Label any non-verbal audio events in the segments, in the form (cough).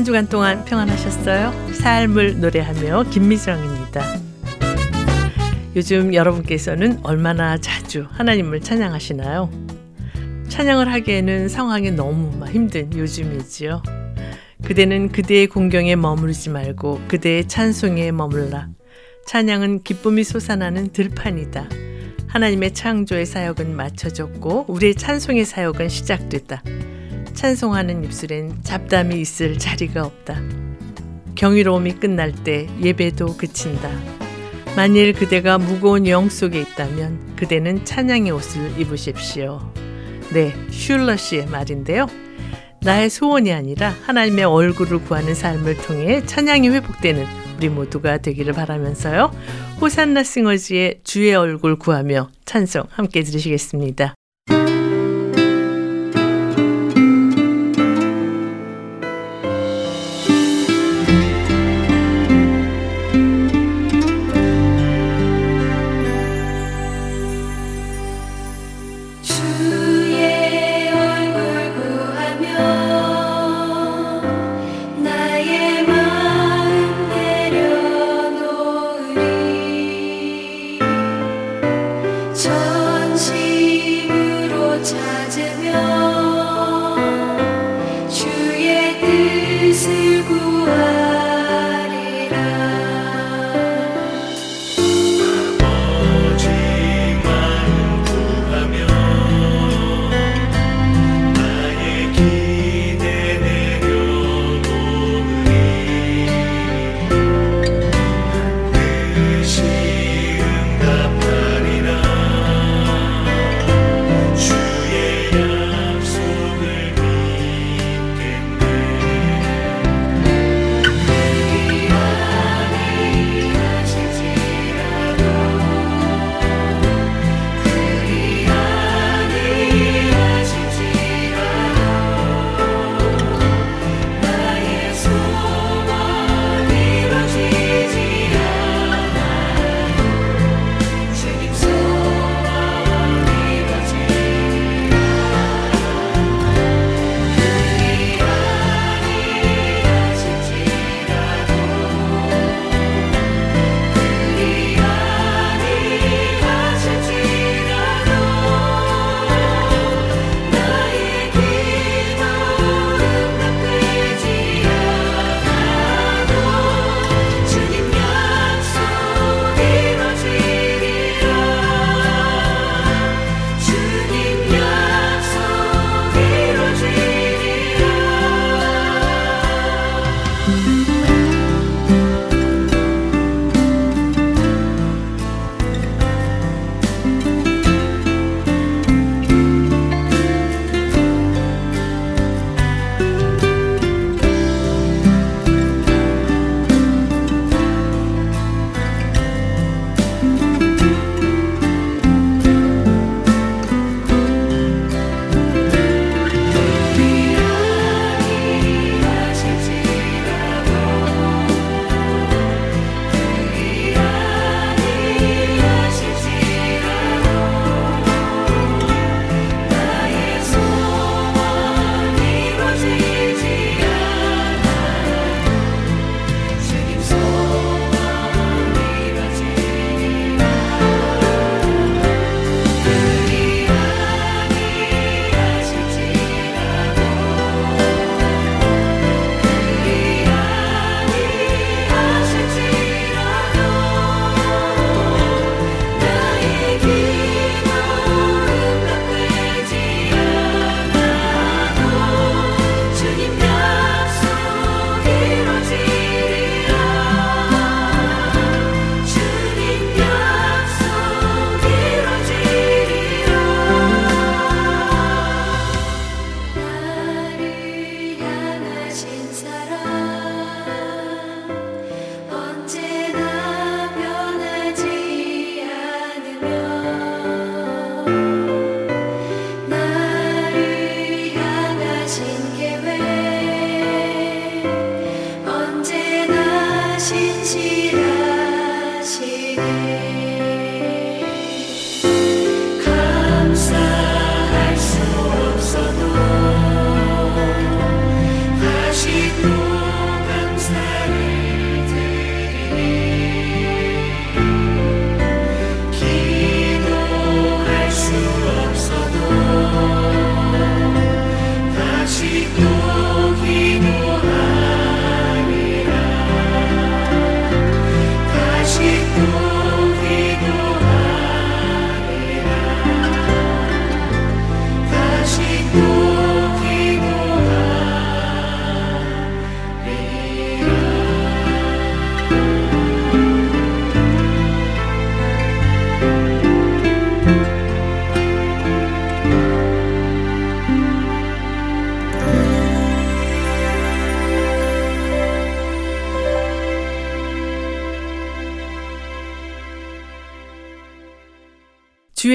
한 주간 동안 평안하셨어요? 삶을 노래하며 김미정입니다. 요즘 여러분께서는 얼마나 자주 하나님을 찬양하시나요? 찬양을 하기에는 상황이 너무 힘든 요즘이지요. 그대는 그대의 공경에 머무르지 말고 그대의 찬송에 머물라. 찬양은 기쁨이 솟아나는 들판이다. 하나님의 창조의 사역은 마쳐졌고 우리의 찬송의 사역은 시작됐다. 찬송하는 입술엔 잡담이 있을 자리가 없다. 경이로움이 끝날 때 예배도 그친다. 만일 그대가 무거운 영 속에 있다면 그대는 찬양의 옷을 입으십시오. 네, 슐러 씨의 말인데요. 나의 소원이 아니라 하나님의 얼굴을 구하는 삶을 통해 찬양이 회복되는 우리 모두가 되기를 바라면서요. 호산나 싱어즈의 주의 얼굴 구하며 찬송 함께 들으시겠습니다.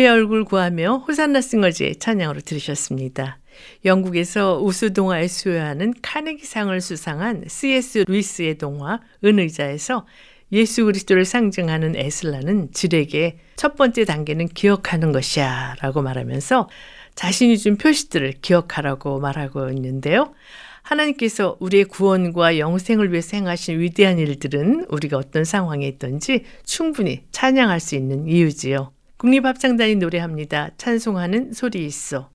주의 얼굴 구하며 호산나 싱어즈의 찬양으로 들으셨습니다. 영국에서 우수 동화에 수여하는 카네기상을 수상한 C.S. 루이스의 동화 은의자에서 예수 그리스도를 상징하는 에슬라는 질에게 첫 번째 단계는 기억하는 것이야 라고 말하면서 자신이 준 표시들을 기억하라고 말하고 있는데요. 하나님께서 우리의 구원과 영생을 위해서 행하신 위대한 일들은 우리가 어떤 상황에 있든지 충분히 찬양할 수 있는 이유지요. 국립합창단이 노래합니다. 찬송하는 소리 있어.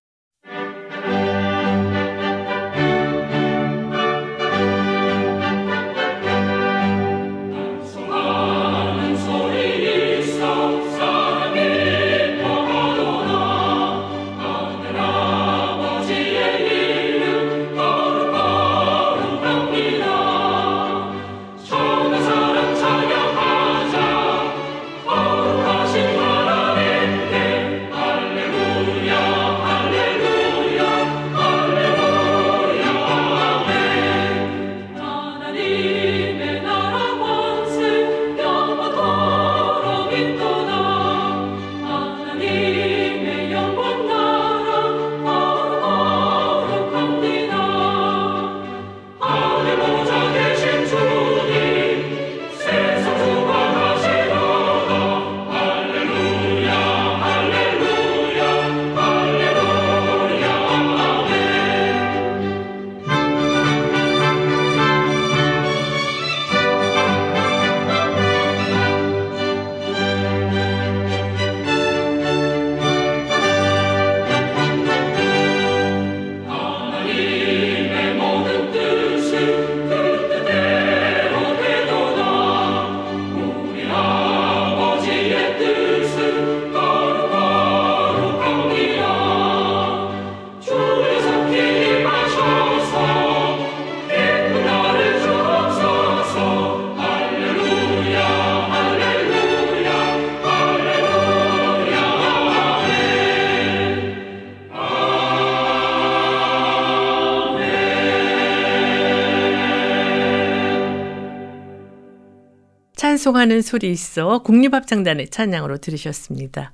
찬송하는 소리 있어 국립합창단의 찬양으로 들으셨습니다.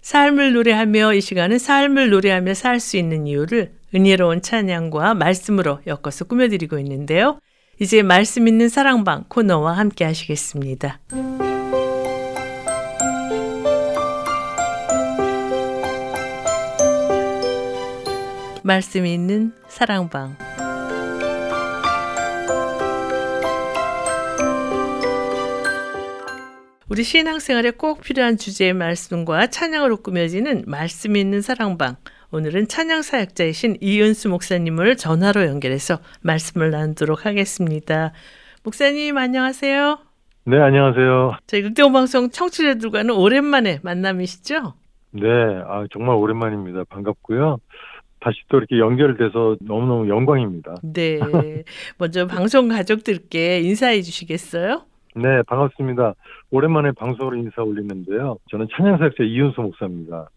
삶을 노래하며 이 시간은 삶을 노래하며 살 수 있는 이유를 은혜로운 찬양과 말씀으로 엮어서 꾸며드리고 있는데요. 이제 말씀 있는 사랑방 코너와 함께 하시겠습니다. 말씀 있는 사랑방 우리 신앙생활에 꼭 필요한 주제의 말씀과 찬양으로 꾸며지는 말씀 있는 사랑방. 오늘은 찬양 사역자이신 이은수 목사님을 전화로 연결해서 말씀을 나누도록 하겠습니다. 목사님 안녕하세요. 네, 안녕하세요. 저희 극대원 방송 청취자들과는 오랜만에 만남이시죠? 네, 아, 정말 오랜만입니다. 반갑고요. 다시 또 이렇게 연결돼서 너무너무 영광입니다. 네. 먼저 방송 가족들께 인사해 주시겠어요? 네, 반갑습니다. 오랜만에 방송으로 인사 올리는데요. 저는 찬양사역자 이윤수 목사입니다.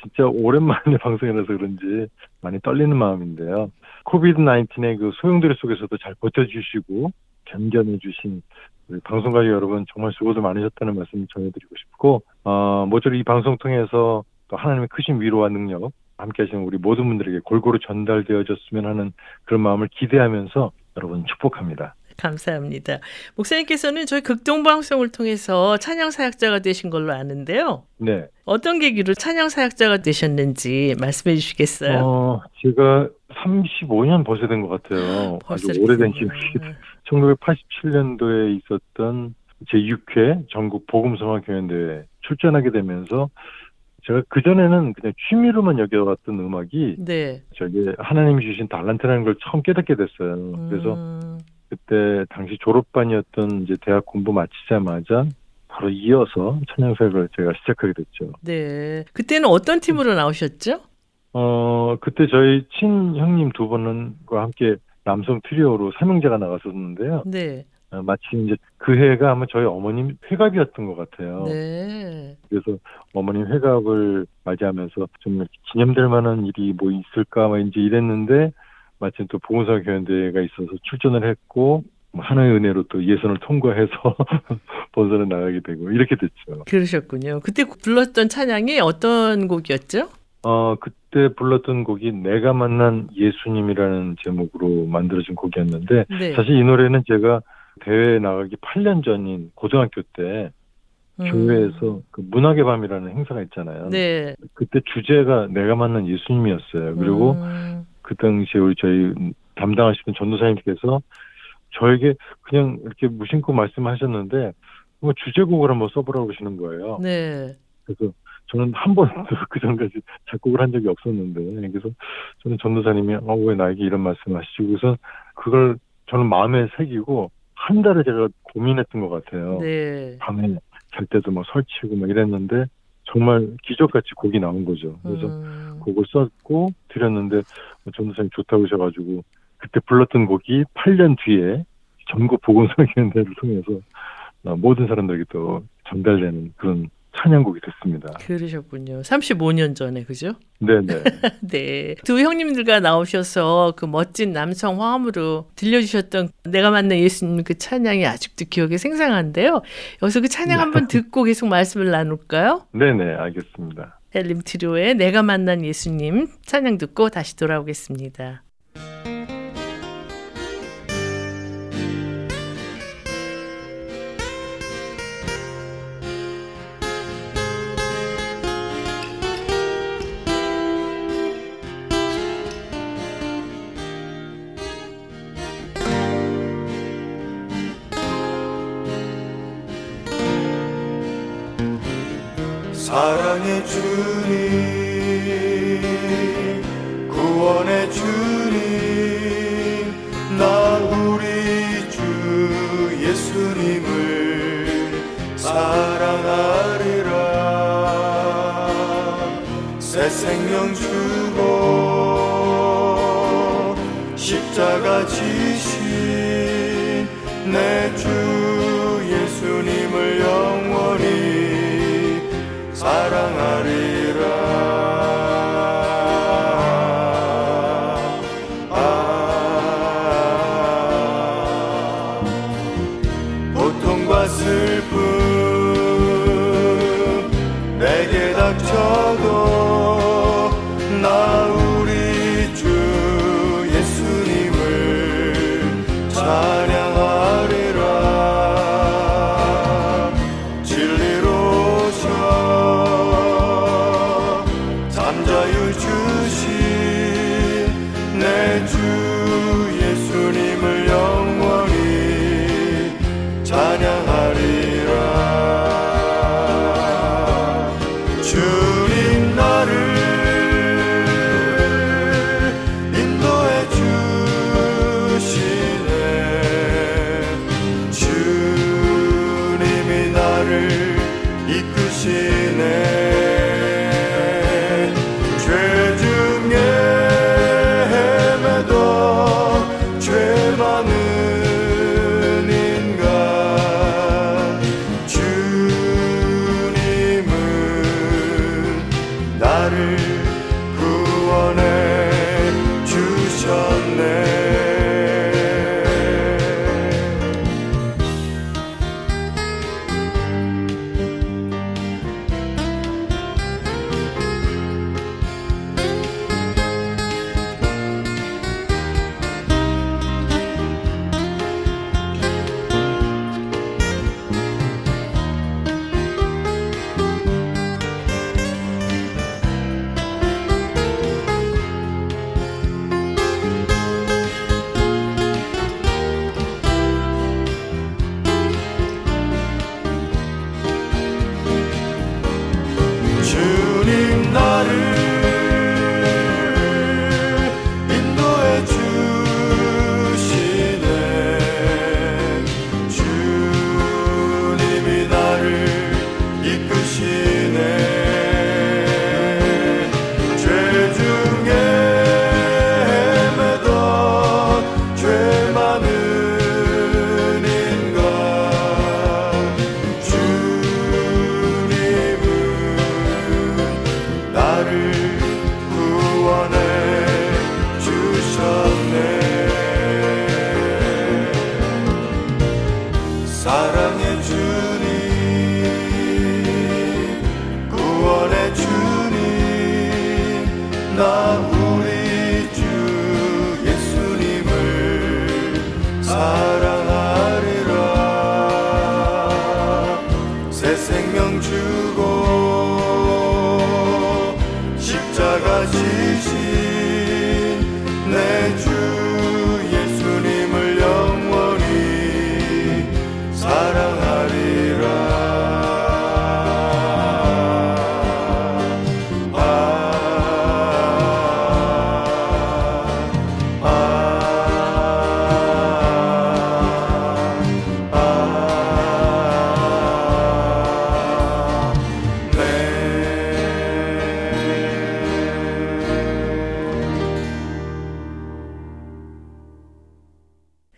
진짜 오랜만에 (laughs) 방송이라서 그런지 많이 떨리는 마음인데요. 코비드 19의 그 소용돌이 속에서도 잘 버텨주시고 견뎌내주신 방송 가족 여러분 정말 수고도 많으셨다는 말씀 전해드리고 싶고 어, 모쪼록 이 방송 통해서 또 하나님의 크신 위로와 능력 함께 하시는 우리 모든 분들에게 골고루 전달되어졌으면 하는 그런 마음을 기대하면서 여러분 축복합니다. 감사합니다. 목사님께서는 저희 극동 방송을 통해서 찬양 사역자가 되신 걸로 아는데요. 네. 어떤 계기로 찬양 사역자가 되셨는지 말씀해 주시겠어요? 어, 제가 35년 벌써 된 것 같아요. 아주 오래된 기억이. 1987년도에 있었던 제6회 전국 복음성화 교연대회 출전하게 되면서 제가 그전에는 그냥 취미로만 여겨왔던 음악이 네. 저기 하나님이 주신 달란트라는 걸 처음 깨닫게 됐어요. 그래서 음, 그때 당시 졸업반이었던 이제 대학 공부 마치자마자 바로 이어서 찬양사역을 제가 시작하게 됐죠. 네. 그때는 어떤 팀으로 나오셨죠? 어, 그때 저희 친 형님 두 분과 함께 남성 트리오로 삼형제가 나갔었는데요. 네. 어, 마치 이제 그 해가 아마 저희 어머님 회갑이었던 것 같아요. 네. 그래서 어머님 회갑을 맞이하면서 좀 기념될 만한 일이 뭐 있을까 막 이제 이랬는데 마침 또 보건사 교연대회가 있어서 출전을 했고 뭐 하나의 은혜로 또 예선을 통과해서 (laughs) 본선에 나가게 되고 이렇게 됐죠. 그러셨군요. 그때 불렀던 찬양이 어떤 곡이었죠? 어 그때 불렀던 곡이 내가 만난 예수님이라는 제목으로 만들어진 곡이었는데 네. 사실 이 노래는 제가 대회에 나가기 8년 전인 고등학교 때 음. 교회에서 그 문학의 밤이라는 행사가 있잖아요. 네. 그때 주제가 내가 만난 예수님이었어요. 그리고 음. 그 당시에 우리 저희 담당하시는 전도사님께서 저에게 그냥 이렇게 무심코 말씀하셨는데 뭐 주제곡을 한번 써보라고 그러시는 거예요. 네. 그래서 저는 한 번도 (laughs) 그 전까지 작곡을 한 적이 없었는데 그래서 저는 전도사님이 어, 왜 나에게 이런 말씀하시고 그래서 그걸 저는 마음에 새기고 한 달을 제가 고민했던 것 같아요. 네. 밤에 잘 때도 막 설치고 막 이랬는데 정말 기적같이 곡이 나온 거죠. 그래서 음. 곡을 썼고 드렸는데 뭐 전도사님 좋다고 하셔가지고 그때 불렀던 곡이 8년 뒤에 전국 보건성경대를 (laughs) 통해서 어, 모든 사람들에게 또 전달되는 그런 찬양곡이 됐습니다. 그러셨군요. 35년 전에 그죠? 네네. (laughs) 네. 두 형님들과 나오셔서 그 멋진 남성 화음으로 들려주셨던 내가 만난 예수님 그 찬양이 아직도 기억에 생생한데요. 여기서 그 찬양 한번 듣고 계속 말씀을 나눌까요? 네네, 알겠습니다. 헬림 트리오의 내가 만난 예수님 찬양 듣고 다시 돌아오겠습니다. 지신 내주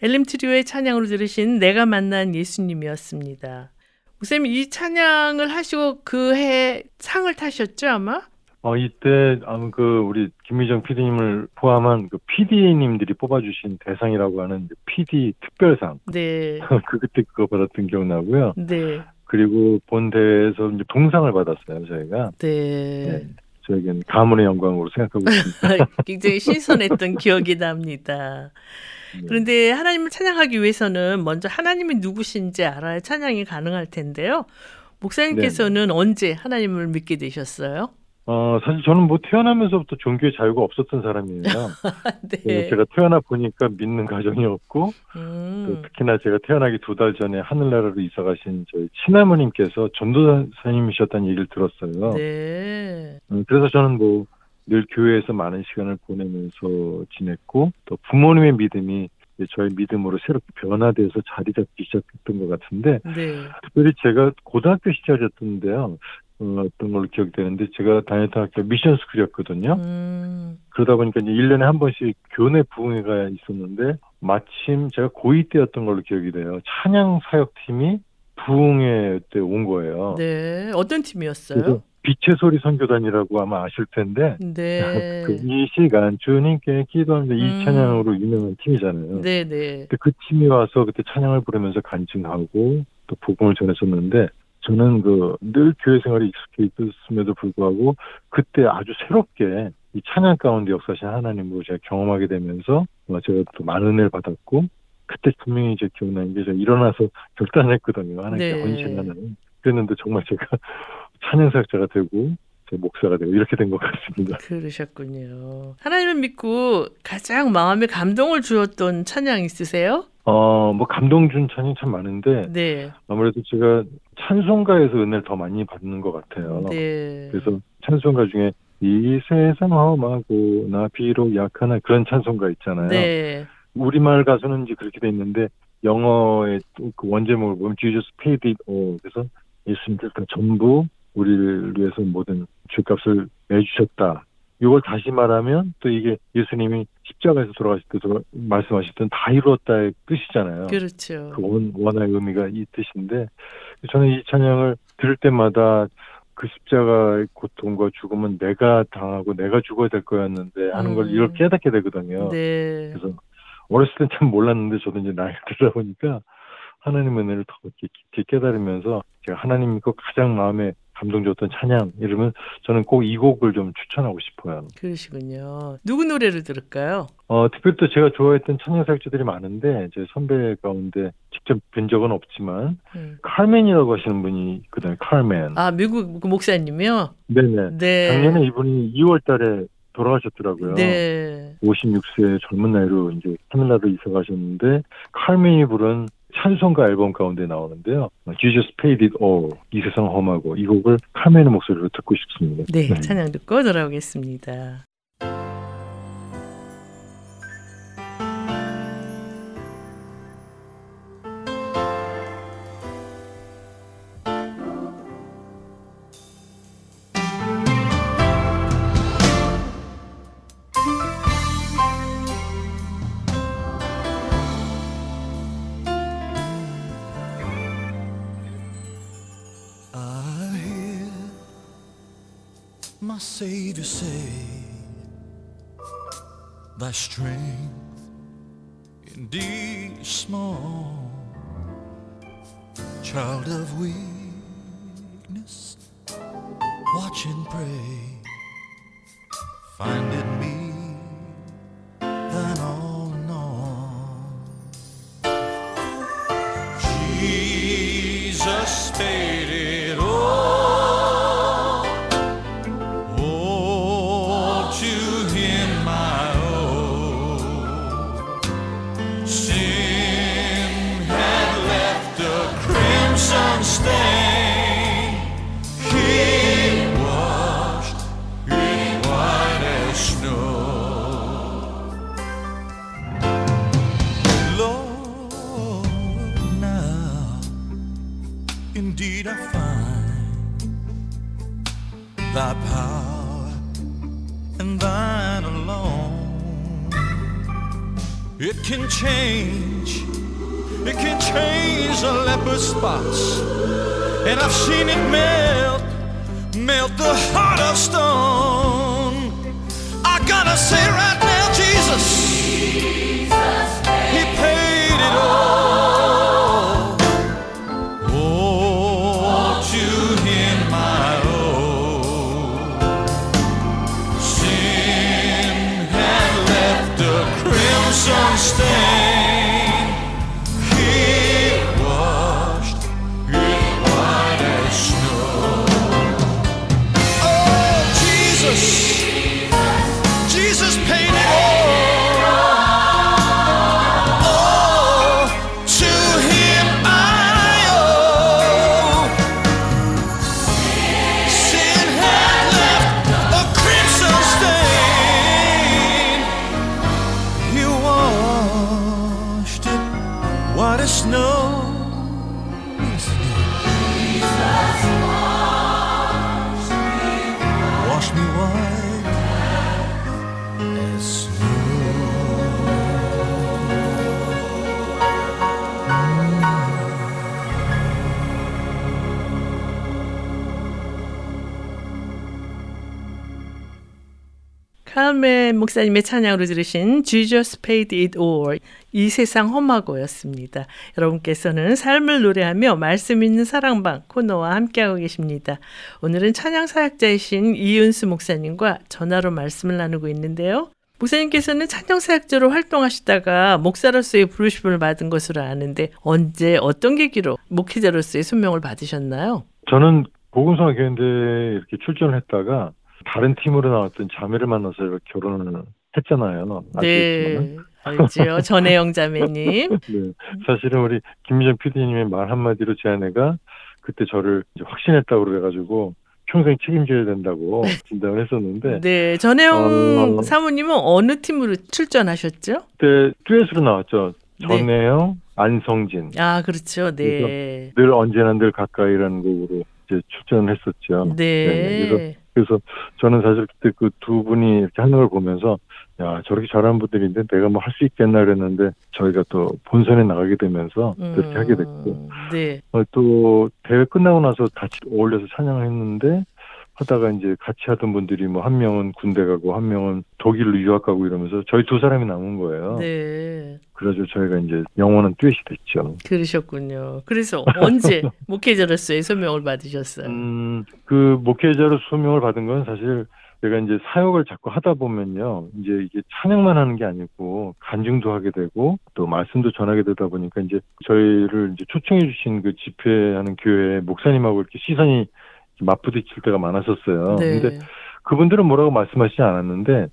엘림 트리오의 찬양으로 들으신 내가 만난 예수님이었습니다. 목사님 이 찬양을 하시고 그 해 상을 타셨죠 아마? 어, 이때, 아무 그, 우리 김미정 PD님을 포함한 그 PD님들이 뽑아주신 대상이라고 하는 PD 특별상. 네. (laughs) 그, 그때 그거 받았던 기억나고요. 네. 그리고 본 대회에서 이제 동상을 받았어요, 저희가. 네. 네. 저에겐 가문의 영광으로 생각하고 있습니다. (laughs) 굉장히 신선했던 기억이 납니다. 네. 그런데 하나님을 찬양하기 위해서는 먼저 하나님이 누구신지 알아야 찬양이 가능할 텐데요. 목사님께서는 언제 하나님을 믿게 되셨어요? 어, 사실 저는 뭐 태어나면서부터 종교의 자유가 없었던 사람이에요. (laughs) 네. 그래서 제가 태어나 보니까 믿는 가정이 없고, 또 음, 특히나 제가 태어나기 두 달 전에 하늘나라로 이사 가신 저희 친아버님께서 전도사님이셨다는 얘기를 들었어요. 네. 음, 그래서 저는 뭐 늘 교회에서 많은 시간을 보내면서 지냈고 또 부모님의 믿음이 저의 믿음으로 새롭게 변화돼서 자리 잡기 시작했던 것 같은데 네. 특별히 제가 고등학교 시절이었던데요. 어, 어떤 걸로 기억되는데 제가 다녔던 학교 미션 스쿨이었거든요. 음, 그러다 보니까 이제 1년에 한 번씩 교내 부흥회가 있었는데 마침 제가 고2 때였던 걸로 기억이 돼요. 찬양 사역팀이 부흥회 때 온 거예요. 네. 어떤 팀이었어요? 빛의 소리 선교단이라고 아마 아실 텐데 네. (laughs) 그 이 시간 주님께 기도합니다. 음. 이 찬양으로 유명한 팀이잖아요. 네, 네. 그 팀이 와서 그때 찬양을 부르면서 간증하고 또 복음을 전했었는데 저는 그 늘 교회 생활에 익숙해 있었음에도 불구하고 그때 아주 새롭게 이 찬양 가운데 역사하신 하나님으로 제가 경험하게 되면서 어, 제가 또 많은 은혜를 받았고 그때 분명히 이제 기억나는 게 제가 일어나서 결단했거든요. 하나님께 네. 헌신하는. 그랬는데 정말 제가 (laughs) 찬양 사역자가 되고 제 목사가 되고 이렇게 된 것 같습니다. 그러셨군요. 하나님을 믿고 가장 마음에 감동을 주었던 찬양 있으세요? 어, 뭐 감동 준 찬양 참 많은데 네. 아무래도 제가 찬송가에서 은혜를 더 많이 받는 것 같아요. 네. 그래서 찬송가 중에 이 세상 험하고 나 비록 약하나 그런 찬송가 있잖아요. 네. 우리말 가수는 이제 그렇게 돼 있는데 영어의 그 원제목을 보면 Jesus paid it all. 그래서 예수님께서 전부 우리를 위해서 모든 죄값을 내주셨다. 이걸 다시 말하면 또 이게 예수님이 십자가에서 돌아가실 때 말씀하셨던 다 이루었다의 뜻이잖아요. 그렇죠. 그 원, 원화의 의미가 이 뜻인데 저는 이 찬양을 들을 때마다 그 십자가의 고통과 죽음은 내가 당하고 내가 죽어야 될 거였는데 하는 걸 음. 이걸 깨닫게 되거든요. 네. 그래서 어렸을 땐 참 몰랐는데 저도 이제 나이가 (laughs) 들다 보니까 하나님 은혜를 더 깊이 깨달으면서 제가 하나님이 꼭 가장 마음에 감동 줬던 찬양 이러면 저는 꼭 이 곡을 좀 추천하고 싶어요. 그러시군요. 누구 노래를 들을까요? 어, 특별히 또 제가 좋아했던 찬양 사역자들이 많은데 제 선배 가운데 직접 뵌 적은 없지만 음. 칼맨이라고 하시는 분이 있거든요. 칼맨. 아, 미국 그 목사님이요? 네네. 네. 작년에 이분이 2월 달에 돌아가셨더라고요. 네. 56세 젊은 나이로 이제 하늘나라로 이사 가셨는데 칼맨이 부른 찬송가 앨범 가운데 나오는데요. Jesus paid it all. 이 세상 험하고 이 곡을 칼맨의 목소리로 듣고 싶습니다. 네, 찬양 듣고 돌아오겠습니다. My Savior say, Thy strength indeed is small, child of weakness, watch and pray, find in me 목사님의 찬양으로 들으신 Jesus Paid It All 이 세상 험하고였습니다. 여러분께서는 삶을 노래하며 말씀 있는 사랑방 코너와 함께하고 계십니다. 오늘은 찬양 사역자이신 이윤수 목사님과 전화로 말씀을 나누고 있는데요. 목사님께서는 찬양 사역자로 활동하시다가 목사로서의 부르심을 받은 것으로 아는데 언제 어떤 계기로 목회자로서의 소명을 받으셨나요? 저는 복음성화 교회인데 이렇게 출전을 했다가 다른 팀으로 나왔던 자매를 만나서 결혼을 했잖아요. 네. 알죠. (laughs) 전혜영 자매님. 네. 사실은 우리 김미정 PD님의 말 한마디로 제 아내가 그때 저를 확신했다고 그래가지고 평생 책임져야 된다고 (laughs) 진단을 했었는데 네, 전혜영 어. 사모님은 어느 팀으로 출전하셨죠? 그때 듀엣으로 나왔죠. 네. 전혜영, 안성진. 아, 그렇죠. 네. 늘 언제나 늘 가까이라는 곡으로 이제 출전을 했었죠. 네. 그래서, 그래서 저는 사실 그때 그 두 분이 이렇게 하는 걸 보면서 야 저렇게 잘하는 분들인데 내가 뭐 할 수 있겠나 그랬는데 저희가 또 본선에 나가게 되면서 그렇게 하게 됐고 네. 어, 또 대회 끝나고 나서 같이 어울려서 찬양을 했는데 하다가 이제 같이 하던 분들이 뭐 한 명은 군대 가고 한 명은 독일로 유학 가고 이러면서 저희 두 사람이 남은 거예요. 네. 그래서 저희가 이제 영원한 듀엣이 됐죠. 그러셨군요. 그래서 언제 (laughs) 목회자로서의 소명을 받으셨어요? 음, 그 목회자로 소명을 받은 건 사실 제가 이제 사역을 자꾸 하다 보면요. 이제 이게 찬양만 하는 게 아니고 간증도 하게 되고 또 말씀도 전하게 되다 보니까 이제 저희를 이제 초청해 주신 그 집회하는 교회 목사님하고 이렇게 시선이 맞부딪힐 때가 많았었어요. 네. 근데 그분들은 뭐라고 말씀하시지 않았는데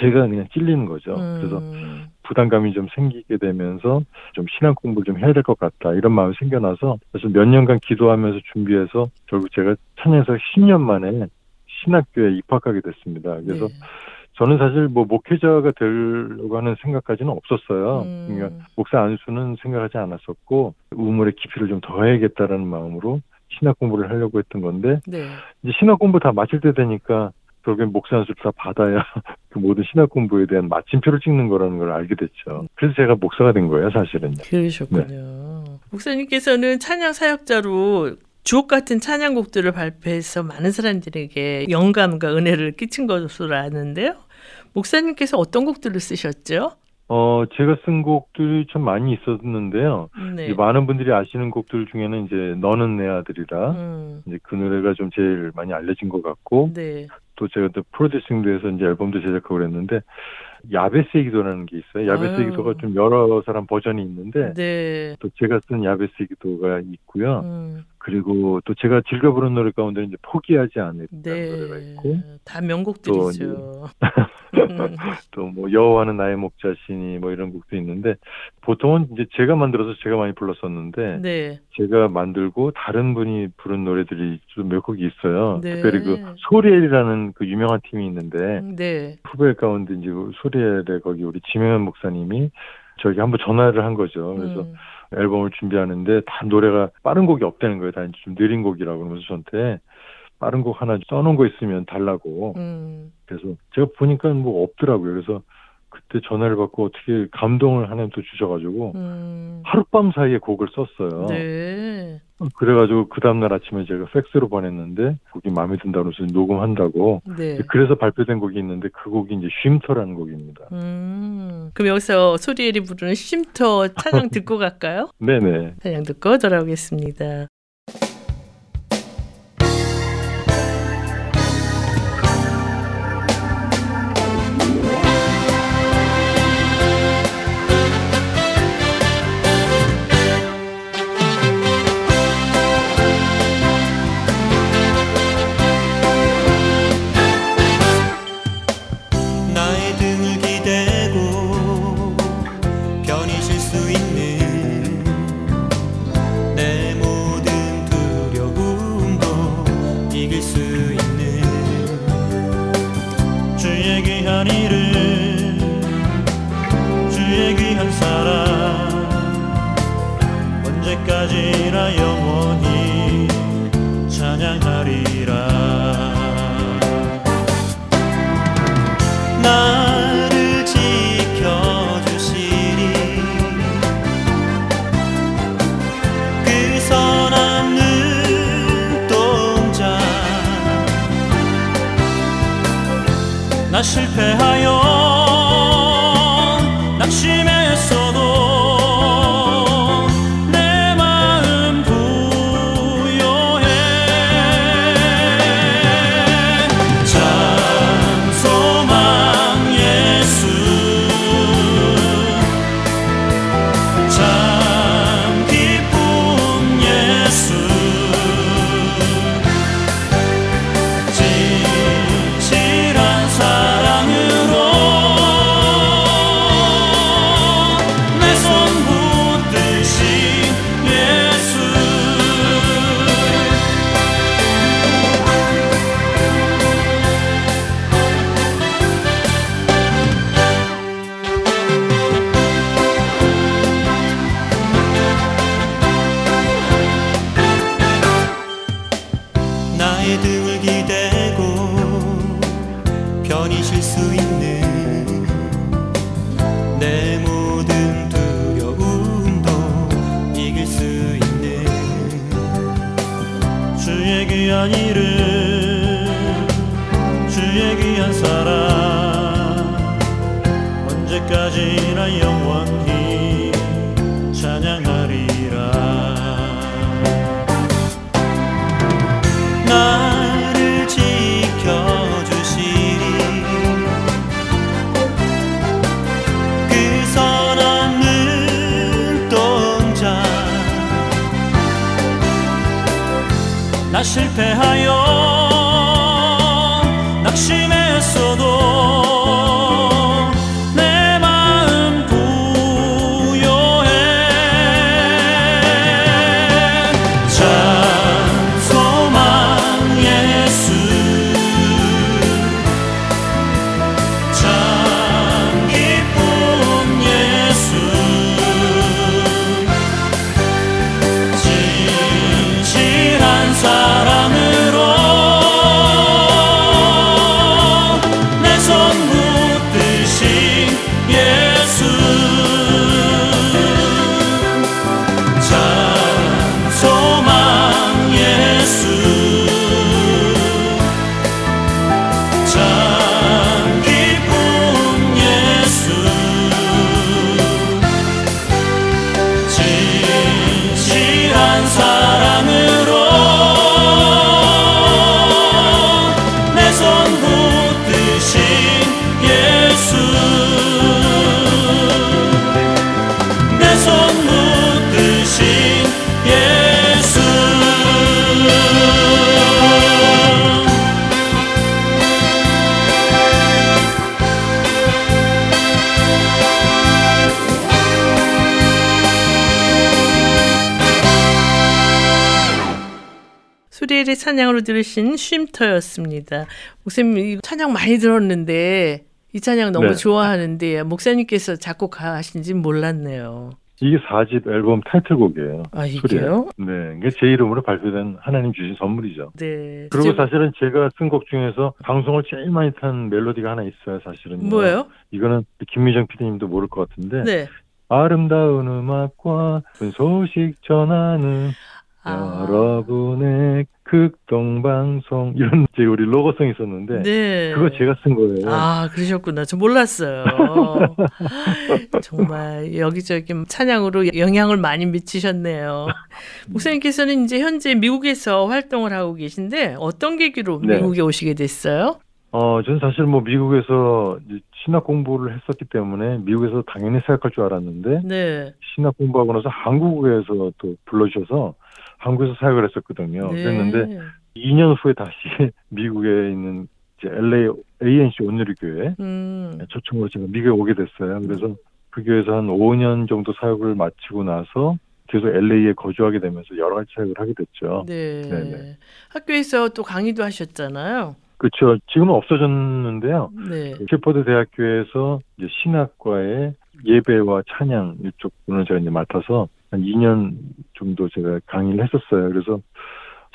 제가 그냥 찔리는 거죠. 그래서 음, 부담감이 좀 생기게 되면서 좀 신앙 공부를 좀 해야 될 것 같다 이런 마음이 생겨나서 그래서 몇 년간 기도하면서 준비해서 결국 제가 찬양에서 10년 만에 신학교에 입학하게 됐습니다. 그래서 네. 저는 사실 뭐 목회자가 되려고 하는 생각까지는 없었어요. 음, 그러니까 목사 안수는 생각하지 않았었고 우물의 깊이를 좀 더해야겠다라는 마음으로 신학 공부를 하려고 했던 건데 네. 이제 신학 공부 다 마칠 때 되니까 결국엔 목사 안수를 다 받아야 (laughs) 그 모든 신학 공부에 대한 마침표를 찍는 거라는 걸 알게 됐죠. 그래서 제가 목사가 된 거예요, 사실은. 그러셨군요. 네. 목사님께서는 찬양 사역자로 주옥 같은 찬양곡들을 발표해서 많은 사람들에게 영감과 은혜를 끼친 것으로 아는데요. 목사님께서 어떤 곡들을 쓰셨죠? 어, 제가 쓴 곡들이 참 많이 있었는데요. 네. 많은 분들이 아시는 곡들 중에는 이제 너는 내 아들이다. 음, 이제 그 노래가 좀 제일 많이 알려진 것 같고 네. 또 제가 또 프로듀싱도 해서 이제 앨범도 제작하고 그랬는데 야베스의 기도라는 게 있어요. 야베스의 아유. 기도가 좀 여러 사람 버전이 있는데 네. 또 제가 쓴 야베스의 기도가 있고요. 음, 그리고 또 제가 즐겨 부른 노래 가운데 이제 포기하지 않는 노래가 네. 있고 다 명곡들이죠. 음, (laughs) 또뭐 여호와는 나의 목자시니 뭐 이런 곡도 있는데 보통은 이제 제가 만들어서 제가 많이 불렀었는데 네. 제가 만들고 다른 분이 부른 노래들이 좀 몇 곡이 있어요. 네. 특별히 그 소리엘이라는 그 유명한 팀이 있는데 네. 후배 가운데 이제 그 소리엘의 거기 우리 지명현 목사님이 저기 한번 전화를 한 거죠. 그래서 음, 앨범을 준비하는데 다 노래가 빠른 곡이 없다는 거예요. 다 이제 좀 느린 곡이라고 그러면서 저한테 빠른 곡 하나 써놓은 거 있으면 달라고. 음. 그래서 제가 보니까 뭐 없더라고요. 그래서 그때 전화를 받고 어떻게 감동을 하는 또 주셔가지고 음. 하룻밤 사이에 곡을 썼어요. 네. 그래가지고 그 다음날 아침에 제가 팩스로 보냈는데 곡이 마음에 든다고 해서 녹음한다고 네. 그래서 발표된 곡이 있는데 그 곡이 이제 쉼터라는 곡입니다. 음. 그럼 여기서 소리엘이 부르는 쉼터 찬양 듣고 갈까요? (laughs) 네네. 찬양 듣고 돌아오겠습니다. 실패하여 하신 쉼터였습니다. 목사님, 찬양 많이 들었는데, 이 찬양 너무 네. 좋아하는데, 목사님께서 작곡하신지 몰랐네요. 이 4집 앨범 타이틀곡이에요. 아, 이게요? 네. 이게 제 이름으로 발표된 하나님 주신 선물이죠. 네. 그리고 지금... 사실은 제가 쓴 곡 중에서 방송을 제일 많이 탄 멜로디가 하나 있어요, 사실은. 뭐예요? 이거는 김미정 PD님도 모를 것 같은데. 네. 아름다운 음악과 소식 전하는 아... 여러분의 극동방송 이런 (laughs) 이제 우리 로고송 있었는데 네. 그거 제가 쓴 거예요. 아, 그러셨구나. 저 몰랐어요. (laughs) 정말 여기저기 찬양으로 영향을 많이 미치셨네요. 목사님께서는 이제 현재 미국에서 활동을 하고 계신데 어떤 계기로 네. 미국에 오시게 됐어요? 어, 저는 사실 뭐 미국에서 신학 공부를 했었기 때문에 미국에서 당연히 사역할 줄 알았는데 네. 신학 공부하고 나서 한국에서 또 불러주셔서 한국에서 사역을 했었거든요. 네. 그랬는데 2년 후에 다시 (laughs) 미국에 있는 이제 LA ANC 온누리 교회 음. 초청으로 제가 미국에 오게 됐어요. 그래서 그 교회에서 한 5년 정도 사역을 마치고 나서 계속 LA에 거주하게 되면서 여러 가지 사역을 하게 됐죠. 네. 네네. 학교에서 또 강의도 하셨잖아요. 그렇죠. 지금은 없어졌는데요. 네. 셰퍼드 대학교에서 이제 신학과의 예배와 찬양 이쪽 분을 제가 이제 맡아서 한 2년 정도 제가 강의를 했었어요. 그래서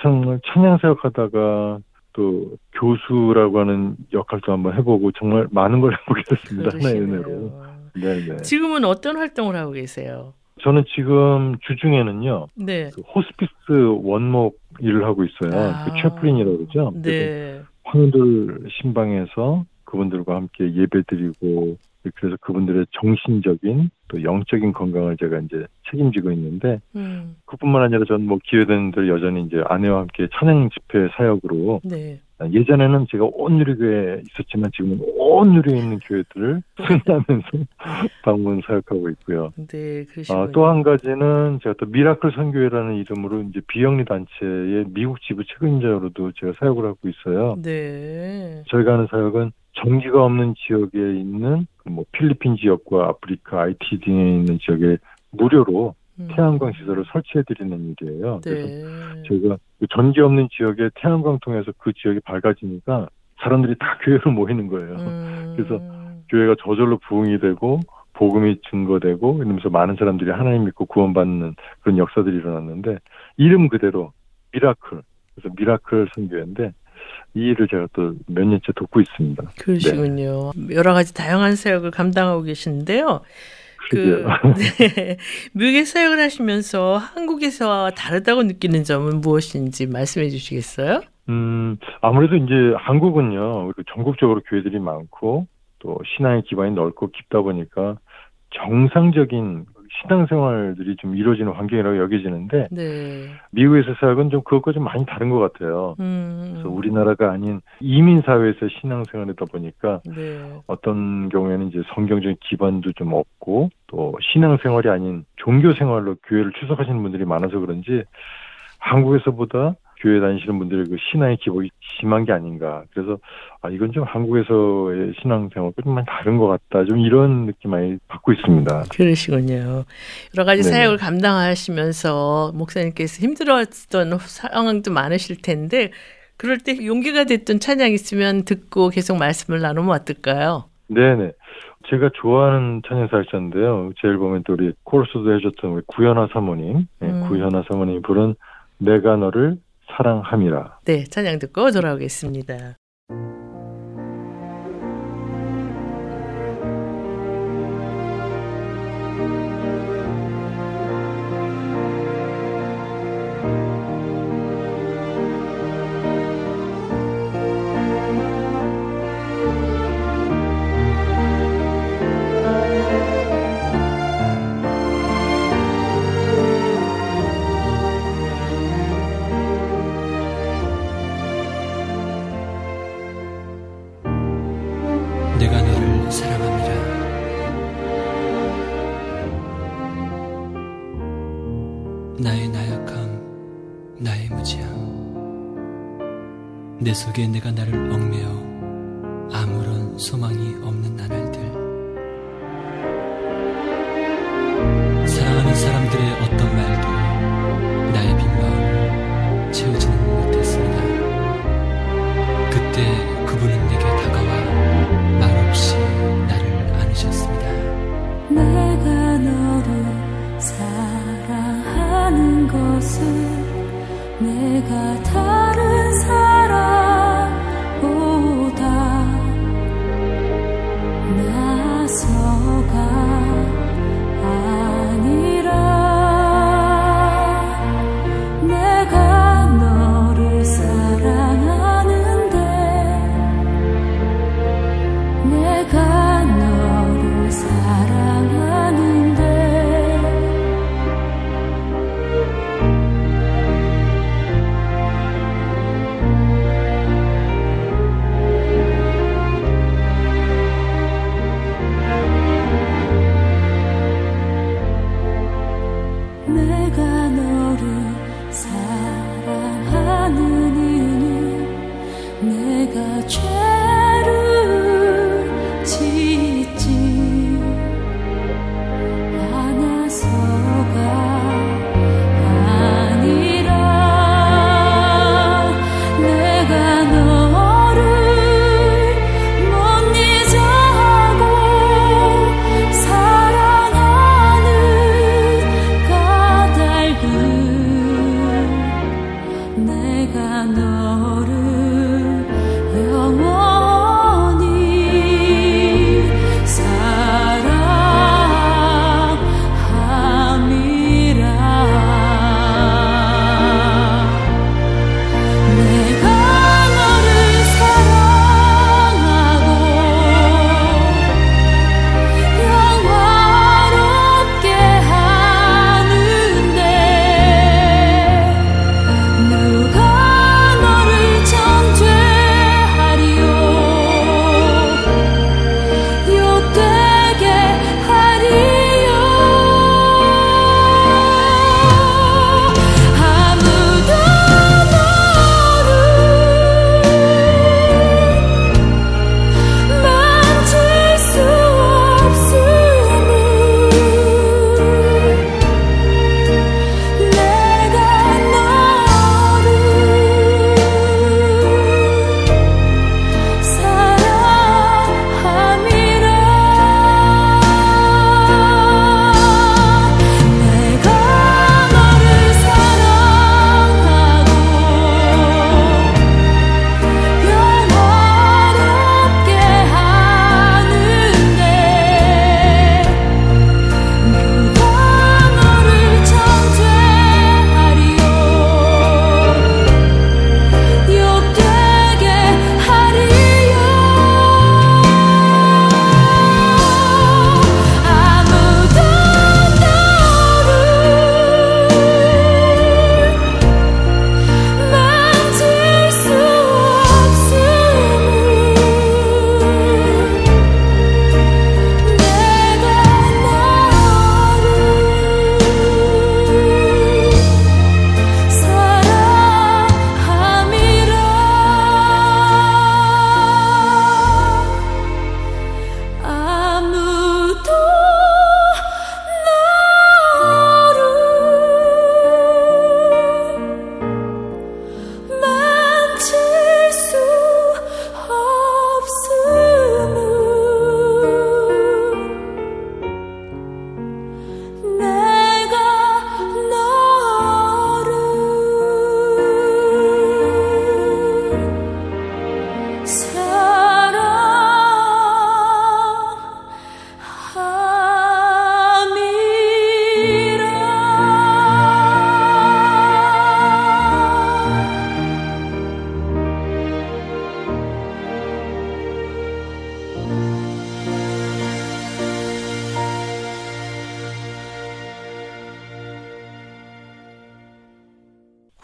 정말 찬양 사역하다가 또 교수라고 하는 역할도 한번 해보고 정말 많은 걸 (laughs) 해보게 됐습니다. 하나의 은혜로. 네네. 지금은 어떤 활동을 하고 계세요? 저는 지금 주중에는요. 네. 그 호스피스 원목 일을 하고 있어요. 아. 그 채플린이라고 그러죠. 네. 환우들 신방에서 그분들과 함께 예배드리고 그래서 그분들의 정신적인 또 영적인 건강을 제가 이제 책임지고 있는데 음. 그뿐만 아니라 전뭐 기회되는 대로 여전히 이제 아내와 함께 찬양 집회 사역으로 네. 예전에는 제가 온 누리교회에 있었지만 지금은 온 누리에 있는 교회들을 (laughs) 순하면서 방문 사역하고 있고요. 네, 그러시군요. 아, 또한 가지는 제가 또 미라클 선교회라는 이름으로 이제 비영리 단체의 미국 지부 책임자로도 제가 사역을 하고 있어요. 네. 저희가 하는 사역은 전기가 없는 지역에 있는 그뭐 필리핀 지역과 아프리카, 아이티 등에 있는 지역에 무료로 음. 태양광 시설을 설치해 드리는 일이에요. 그래서 네. 저희가 그 전기 없는 지역에 태양광 통해서 그 지역이 밝아지니까 사람들이 다 (laughs) 교회로 모이는 거예요. 음. 그래서 교회가 저절로 부흥이 되고 복음이 증거되고 이러면서 많은 사람들이 하나님 믿고 구원받는 그런 역사들이 일어났는데 이름 그대로 miracle 그래서 미라클 선교회인데 이 일을 제가 또 몇 년째 돕고 있습니다. 그러시군요. 여러 가지 다양한 사역을 감당하고 계시는데요. 그. (laughs) 네. 미국에 사역을 하시면서 한국에서 다르다고 느끼는 점은 무엇인지 말씀해 주시겠어요? 음, 아무래도 이제 한국은요, 전국적으로 교회들이 많고, 또 신앙의 기반이 넓고 깊다 보니까 정상적인 신앙생활들이 좀 이루어지는 환경이라고 여겨지는데, 네. 미국에서 사역은 좀 그것과 좀 많이 다른 것 같아요. 음. 그래서 우리나라가 아닌 이민 사회에서 신앙생활하다 보니까 네. 어떤 경우에는 이제 성경적인 기반도 좀 없고, 또 신앙생활이 아닌 종교생활로 교회를 출석하시는 분들이 많아서 그런지, 한국에서보다 교회 다니시는 분들의 그 신앙의 기복이 심한 게 아닌가. 그래서 아 이건 좀 한국에서의 신앙생활과 좀 많이 다른 것 같다. 좀 이런 느낌 많이 받고 있습니다. 그러시군요. 여러 가지 네네. 사역을 감당하시면서 목사님께서 힘들었던 상황도 많으실 텐데 그럴 때 용기가 됐던 찬양 있으면 듣고 계속 말씀을 나누면 어떨까요? 네네. 제가 좋아하는 찬양사역자인데요. 제 앨범에 또 우리 코러스도 해줬던 우리 구현아 사모님, 네, 음. 구현아 사모님이 부른 내가 너를 사랑함이라. 네, 찬양 듣고 돌아오겠습니다. 내 속에 내가 나를 얽매어 아무런 소망이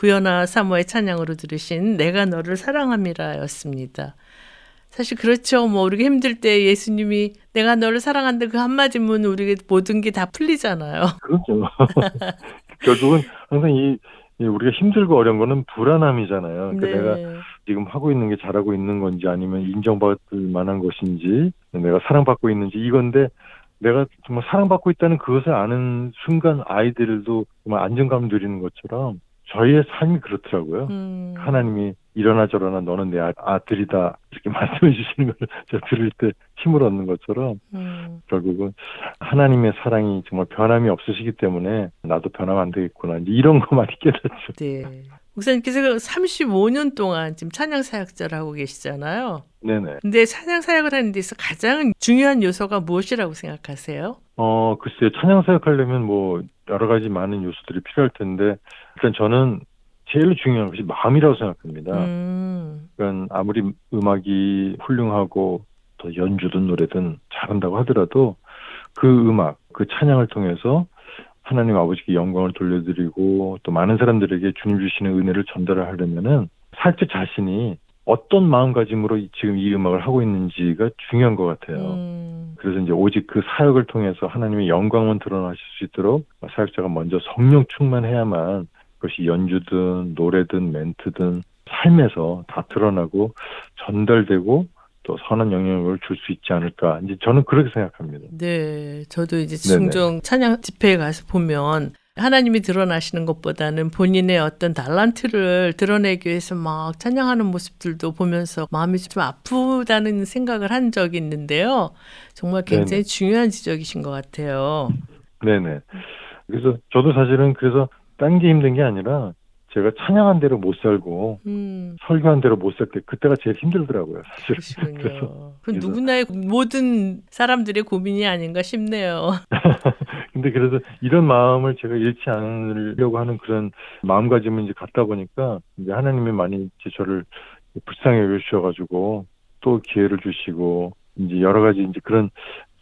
구연아 사모의 찬양으로 들으신 내가 너를 사랑함이라였습니다. 사실 그렇죠. 뭐 우리가 힘들 때 예수님이 내가 너를 사랑한다 그 한마디면 우리 모든 게 다 풀리잖아요. 그렇죠. (laughs) 결국은 항상 이, 이, 우리가 힘들고 어려운 거는 불안함이잖아요. 그러니까 네. 내가 지금 하고 있는 게 잘하고 있는 건지 아니면 인정받을 만한 것인지 내가 사랑받고 있는지 이건데 내가 정말 사랑받고 있다는 그것을 아는 순간 아이들도 정말 안정감을 누리는 것처럼 저희의 삶이 그렇더라고요. 음. 하나님이 일어나 저러나 너는 내 아, 아들이다 이렇게 (laughs) 말씀해 주시는 걸 제가 들을 때 힘을 얻는 것처럼 음. 결국은 하나님의 사랑이 정말 변함이 없으시기 때문에 나도 변하면 안 되겠구나 이런 거 많이 깨닫죠. 네. 목사님께서 35년 동안 지금 찬양 사역자를 하고 계시잖아요. 네네. 근데 찬양 사역을 하는 데서 가장 중요한 요소가 무엇이라고 생각하세요? 어, 글쎄요. 찬양 사역하려면 뭐 여러 가지 많은 요소들이 필요할 텐데 일단 저는 제일 중요한 것이 마음이라고 생각합니다. 음, 그러니까 아무리 음악이 훌륭하고 또 연주든 노래든 잘한다고 하더라도 그 음악, 그 찬양을 통해서 하나님 아버지께 영광을 돌려드리고 또 많은 사람들에게 주님 주시는 은혜를 전달을 하려면은 살짝 자신이 어떤 마음가짐으로 이- 지금 이 음악을 하고 있는지가 중요한 것 같아요. 음, 그래서 이제 오직 그 사역을 통해서 하나님의 영광만 드러나실 수 있도록 사역자가 먼저 성령 충만해야만 그것이 연주든 노래든 멘트든 삶에서 다 드러나고 전달되고 또 선한 영향력을 줄 수 있지 않을까. 이제 저는 그렇게 생각합니다. 네, 저도 이제. 종종 찬양 집회에 가서 보면 하나님이 드러나시는 것보다는 본인의 어떤 달란트를 드러내기 위해서 막 찬양하는 모습들도 보면서 마음이 좀 아프다는 생각을 한 적이 있는데요. 정말 굉장히 중요한 지적이신 것 같아요. 네네. 그래서 저도 사실은 그래서 딴 게 힘든 게 아니라 제가 찬양한 대로 못 살고 음, 설교한 대로 못 살 때 그때가 제일 힘들더라고요. 사실. 그러시군요. 그래서- 그 그래서- 누구나의 모든 사람들의 고민이 아닌가 싶네요. (laughs) 근데 그래서 이런 마음을 제가 잃지 않으려고 하는 그런 마음가짐을 이제 갖다 보니까 이제 하나님이 많이 이제 저를 불쌍히 여겨주셔가지고 또 기회를 주시고 이제 여러 가지 이제 그런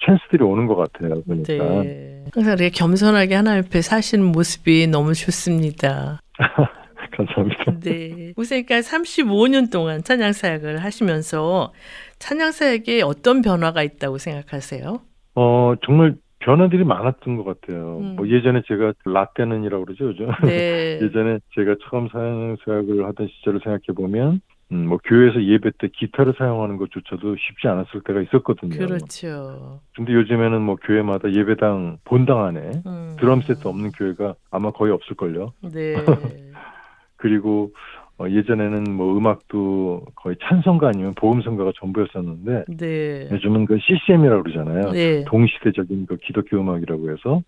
찬스들이 오는 것 같아요. 보니까. 네. 항상 이렇게 겸손하게 하나님 앞에 사시는 모습이 너무 좋습니다. (laughs) 감사합니다. 네. 목사님까 35년 동안 찬양 사역을 하시면서 찬양 사역에 어떤 변화가 있다고 생각하세요? 어, 정말 변화들이 많았던 것 같아요. 음. 뭐 예전에 제가 라떼는이라고 그러죠, 요즘. 네. (laughs) 예전에 제가 처음 사역을 하던 시절을 생각해 보면, 음, 뭐 교회에서 예배 때 기타를 사용하는 것조차도 쉽지 않았을 때가 있었거든요. 그렇죠. 근데 요즘에는 뭐 교회마다 예배당 본당 안에 음. 드럼 세트 없는 교회가 아마 거의 없을걸요. 네. (laughs) 그리고 어, 예전에는 뭐 음악도 거의 찬송가 아니면 보험성가가 전부였었는데 네. 요즘은 그 CCM이라고 그러잖아요. 네. 동시대적인 그 기독교 음악이라고 해서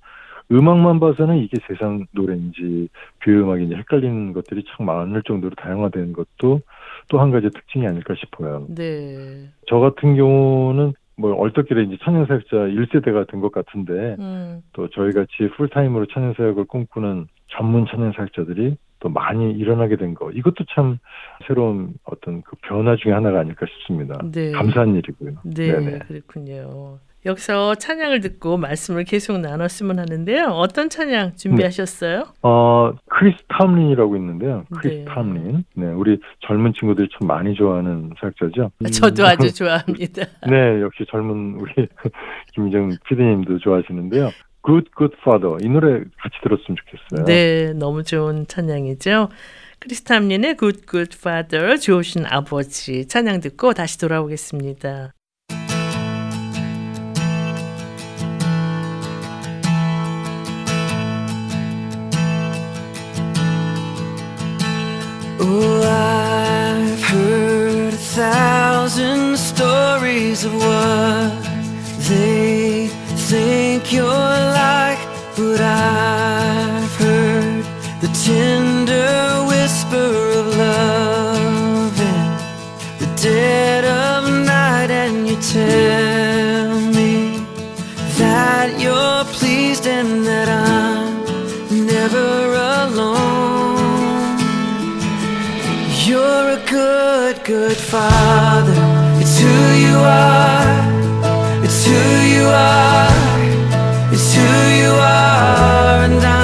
음악만 봐서는 이게 세상 노래인지 교회 음악인지 헷갈리는 것들이 참 많을 정도로 다양화되는 것도 또 한 가지 특징이 아닐까 싶어요. 네. 저 같은 경우는 뭐 얼떨결에 이제 찬양사역자 1세대가 된 것 같은데 음. 또 저희 같이 풀타임으로 찬양사역을 꿈꾸는 전문 찬양사역자들이 또 많이 일어나게 된 거. 이것도 참 새로운 어떤 그 변화 중에 하나가 아닐까 싶습니다. 네. 감사한 일이고요. 네, 네네. 그렇군요. 여기서 찬양을 듣고 말씀을 계속 나눴으면 하는데요. 어떤 찬양 준비하셨어요? 어, 크리스 탐린이라고 있는데요. 크리스 네. 탐린. 네, 우리 젊은 친구들이 참 많이 좋아하는 사역자죠. 음, 저도 아주 (laughs) 좋아합니다. 네, 역시 젊은 우리 (laughs) 김희정 피디님도 좋아하시는데요. Good Good Father 이 노래 같이 들었으면 좋겠어요. 네, 너무 좋은 찬양이죠. 크리스탐린의 Good Good Father, 좋으신 아버지 찬양 듣고 다시 돌아오겠습니다. Oh, I've heard a thousand stories of what they think you're like, but I've heard the tender whisper of love in the dead of night, and you tell me that you're pleased and that I'm never alone. You're a good, good father. It's who you are. It's who you are you are and I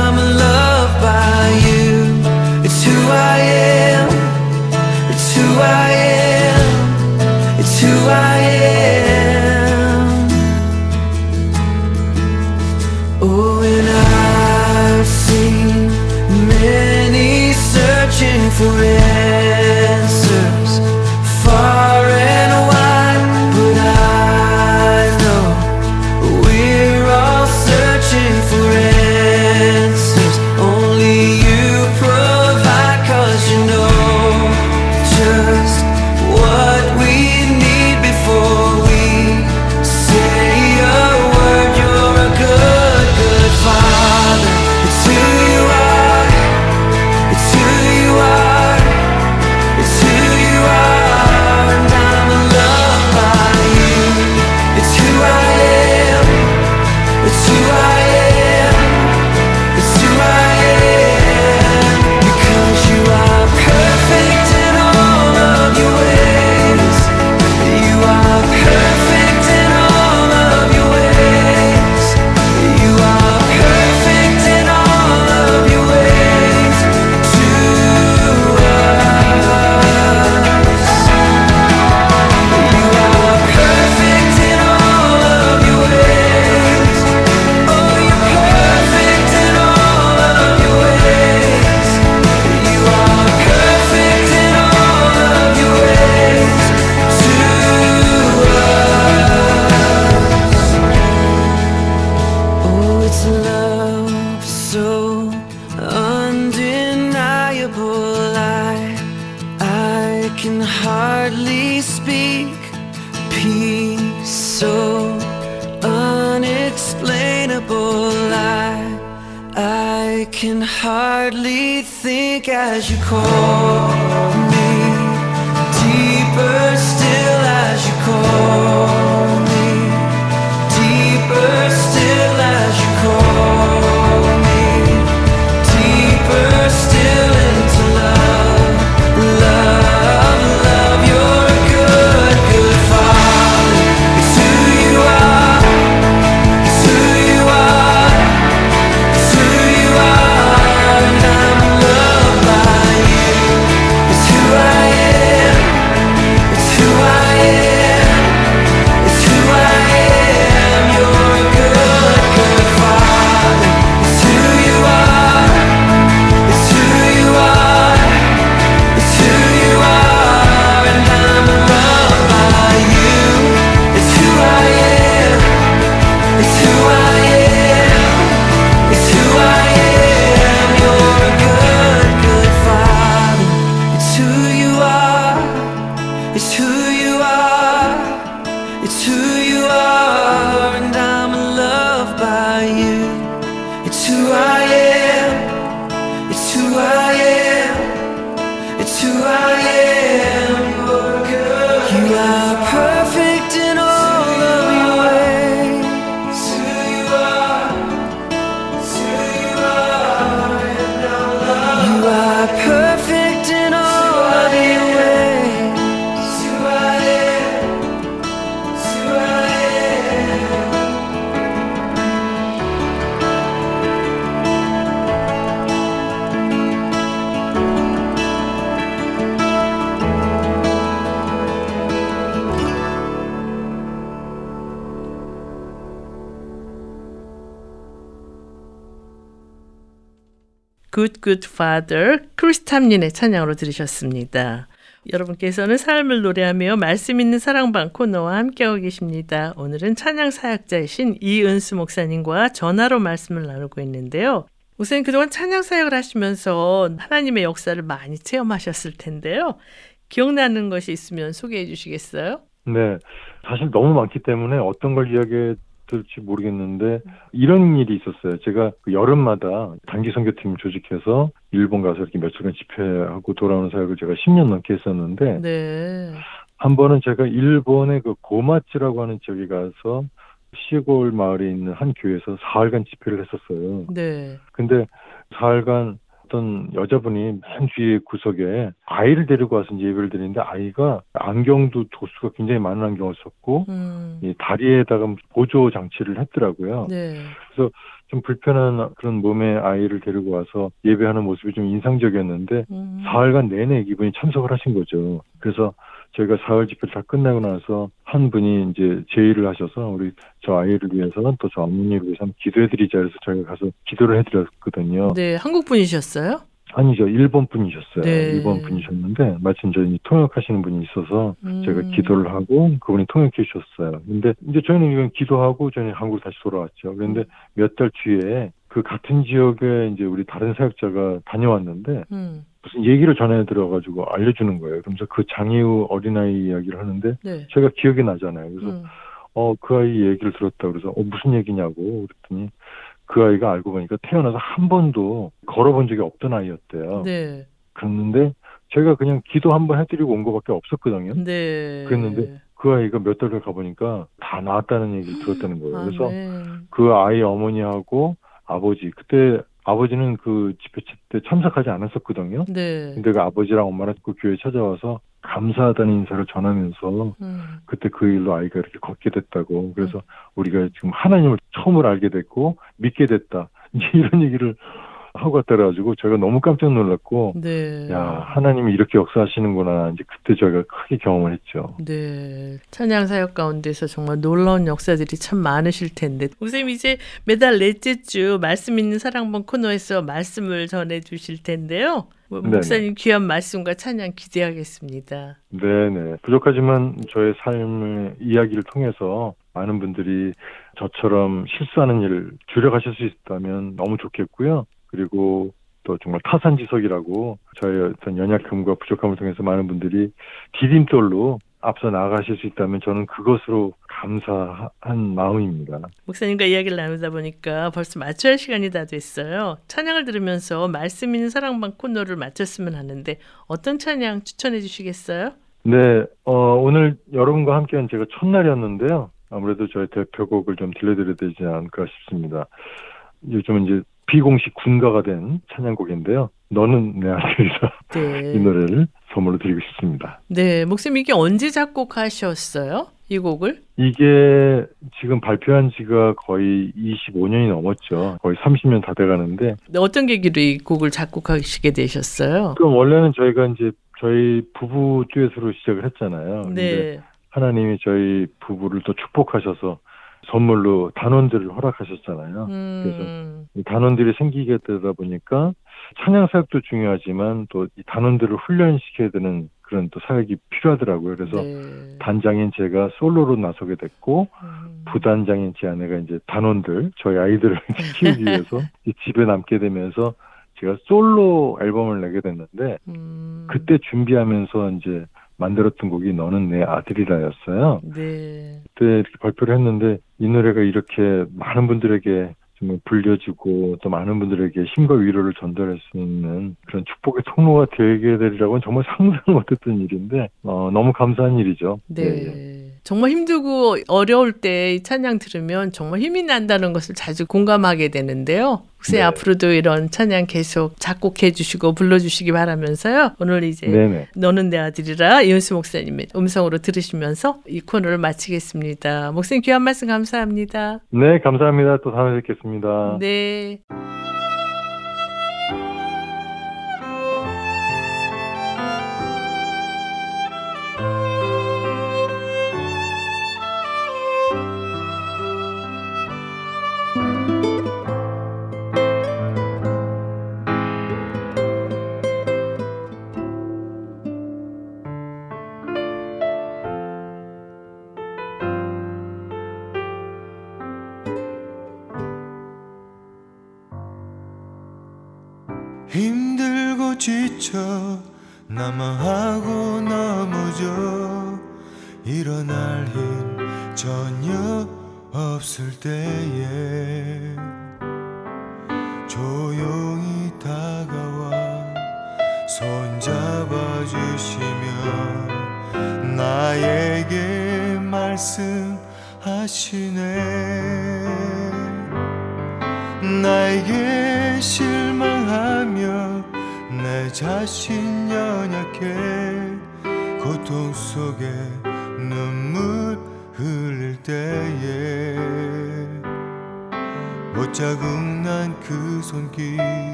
Good Father 크리스탐린의 찬양으로 들으셨습니다. 여러분께서는 삶을 노래하며 말씀 있는 사랑방 코너와 함께하고 계십니다. 오늘은 찬양 사역자이신 이은수 목사님과 전화로 말씀을 나누고 있는데요. 우선 그동안 찬양 사역을 하시면서 하나님의 역사를 많이 체험하셨을 텐데요. 기억나는 것이 있으면 소개해 주시겠어요? 네. 사실 너무 많기 때문에 어떤 걸 이야기해 될지 모르겠는데 이런 일이 있었어요. 제가 그 여름마다 단기 선교팀 조직해서 일본 가서 이렇게 며칠간 집회하고 돌아오는 사역을 제가 10년 넘게 했었는데 네. 한 번은 제가 일본의 그 고마츠라고 하는 지역에 가서 시골 마을에 있는 한 교회에서 사흘간 집회를 했었어요. 네. 근데 사흘간 어떤 여자분이 맨 뒤에 구석에 아이를 데리고 와서 이제 예배를 드리는데 아이가 안경도 도수가 굉장히 많은 안경을 썼고 음. 이 다리에다가 보조 장치를 했더라고요. 네. 좀 불편한 그런 몸의 아이를 데리고 와서 예배하는 모습이 좀 인상적이었는데 음. 사흘간 내내 이분이 참석을 하신 거죠. 그래서 저희가 사흘 집회를 다 끝나고 나서 한 분이 이제 제의를 하셔서 우리 저 아이를 위해서는 또 저 어머니를 위해서 기도해드리자 해서 저희가 가서 기도를 해드렸거든요. 네, 한국 분이셨어요? 아니죠. 일본 분이셨어요. 네. 일본 분이셨는데 마침 저희 통역하시는 분이 있어서 음. 제가 기도를 하고 그분이 통역해 주셨어요. 근데 이제 저희는 이건 기도하고 저희는 한국 다시 돌아왔죠. 그런데 몇 달 뒤에 그 같은 지역에 이제 우리 다른 사역자가 다녀왔는데 음. 무슨 얘기를 전해 들어가지고 알려주는 거예요. 그러면서 그 장애우 어린아이 이야기를 하는데 네. 제가 기억이 나잖아요. 그래서 음. 어그 아이 얘기를 들었다 그래서 어 무슨 얘기냐고 그랬더니 그 아이가 알고 보니까 태어나서 한 번도 걸어본 적이 없던 아이였대요. 네. 그랬는데 제가 그냥 기도 한 번 해드리고 온 것밖에 없었거든요. 네. 그랬는데 그 아이가 몇 달을 가보니까 다 나았다는 얘기를 들었다는 거예요. 그래서 아멘. 그 아이 어머니하고 아버지 그때 아버지는 그 집회 때 참석하지 않았었거든요. 네. 근데 그 아버지랑 엄마랑 그 교회 찾아와서 감사하다는 인사를 전하면서 음. 그때 그 일로 아이가 이렇게 걷게 됐다고 그래서 우리가 지금 하나님을 처음으로 알게 됐고 믿게 됐다 (laughs) 이제 이런 얘기를 하고 갔다 그래가지고 저희가 너무 깜짝 놀랐고 네. 야 하나님이 이렇게 역사하시는구나 이제 그때 저희가 크게 경험을 했죠. 네. 찬양 사역 가운데서 정말 놀라운 역사들이 참 많으실 텐데. 우쌤 이제 매달 넷째 주 말씀 있는 사랑방 코너에서 말씀을 전해 주실 텐데요. 뭐 네네. 목사님 귀한 말씀과 찬양 기대하겠습니다. 네네 부족하지만 저의 삶의 이야기를 통해서 많은 분들이 저처럼 실수하는 일을 줄여가실 수 있다면 너무 좋겠고요. 그리고 또 정말 타산지석이라고 저의 어떤 연약함과 부족함을 통해서 많은 분들이 디딤돌로 앞서 나아가실 수 있다면 저는 그것으로 감사한 마음입니다. 목사님과 이야기를 나누다 보니까 벌써 마쳐야 할 시간이 다 됐어요. 찬양을 들으면서 말씀 있는 사랑방 코너를 마쳤으면 하는데 어떤 찬양 추천해 주시겠어요? 네, 어, 오늘 여러분과 함께한 제가 첫날이었는데요. 아무래도 저의 대표곡을 좀 들려드려야 되지 않을까 싶습니다. 요즘은 이제 비공식 군가가 된 찬양곡인데요. 너는 내 아들이다. 네. 이 노래를 선물로 드리고 싶습니다. 네, 목사님 이게 언제 작곡하셨어요? 이 곡을? 이게 지금 발표한 지가 거의 25년이 넘었죠. 거의 30년 다 돼가는데, 네, 어떤 계기로 이 곡을 작곡하시게 되셨어요? 그럼 원래는 저희가 이제 저희 부부 듀엣으로 시작을 했잖아요. 네. 하나님이 저희 부부를 또 축복하셔서 선물로 단원들을 허락하셨잖아요. 음, 이 단원들이 생기게 되다 보니까 찬양 사역도 중요하지만 또 이 단원들을 훈련시켜야 되는 그런 또 사역이 필요하더라고요. 그래서 네. 단장인 제가 솔로로 나서게 됐고 음, 부단장인 제 아내가 이제 단원들 저희 아이들을 (laughs) 키우기 위해서 (laughs) 이 집에 남게 되면서 제가 솔로 앨범을 내게 됐는데 음, 그때 준비하면서 이제 만들었던 곡이 너는 내 아들이라였어요. 네. 그때 이렇게 발표를 했는데 이 노래가 이렇게 많은 분들에게 정말 불려지고 또 많은 분들에게 힘과 위로를 전달할 수 있는 그런 축복의 통로가 되게 되리라고는 정말 상상 못했던 일인데 어, 너무 감사한 일이죠. 네. 예, 예. 정말 힘들고 어려울 때 이 찬양 들으면 정말 힘이 난다는 것을 자주 공감하게 되는데요. 혹시 네. 앞으로도 이런 찬양 계속 작곡해 주시고 불러 주시기 바라면서요. 오늘 이제 네네. 너는 내 아들이라 이은수 목사님의 음성으로 들으시면서 이 코너를 마치겠습니다. 목사님 귀한 말씀 감사합니다. 네, 감사합니다. 또 다음에 뵙겠습니다. 네.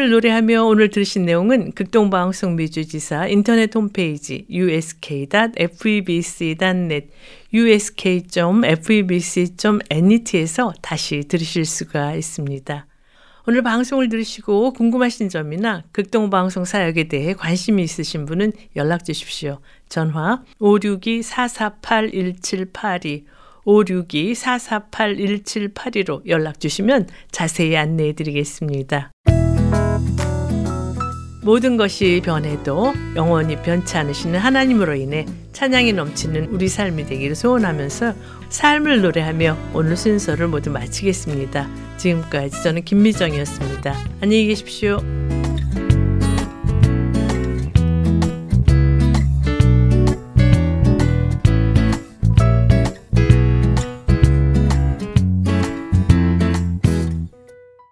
삶을 노래하며 오늘 들으신 내용은 극동방송 미주지사 인터넷 홈페이지 usk.febc.net usk.febc.net에서 다시 들으실 수가 있습니다. 오늘 방송을 들으시고 궁금하신 점이나 극동방송 사역에 대해 관심이 있으신 분은 연락 주십시오. 전화 562-448-1782 562-448-1782로 연락 주시면 자세히 안내해 드리겠습니다. 모든 것이 변해도 영원히 변치 않으시는 하나님으로 인해 찬양이 넘치는 우리 삶이 되기를 소원하면서 삶을 노래하며 오늘 순서를 모두 마치겠습니다. 지금까지 저는 김미정이었습니다. 안녕히 계십시오.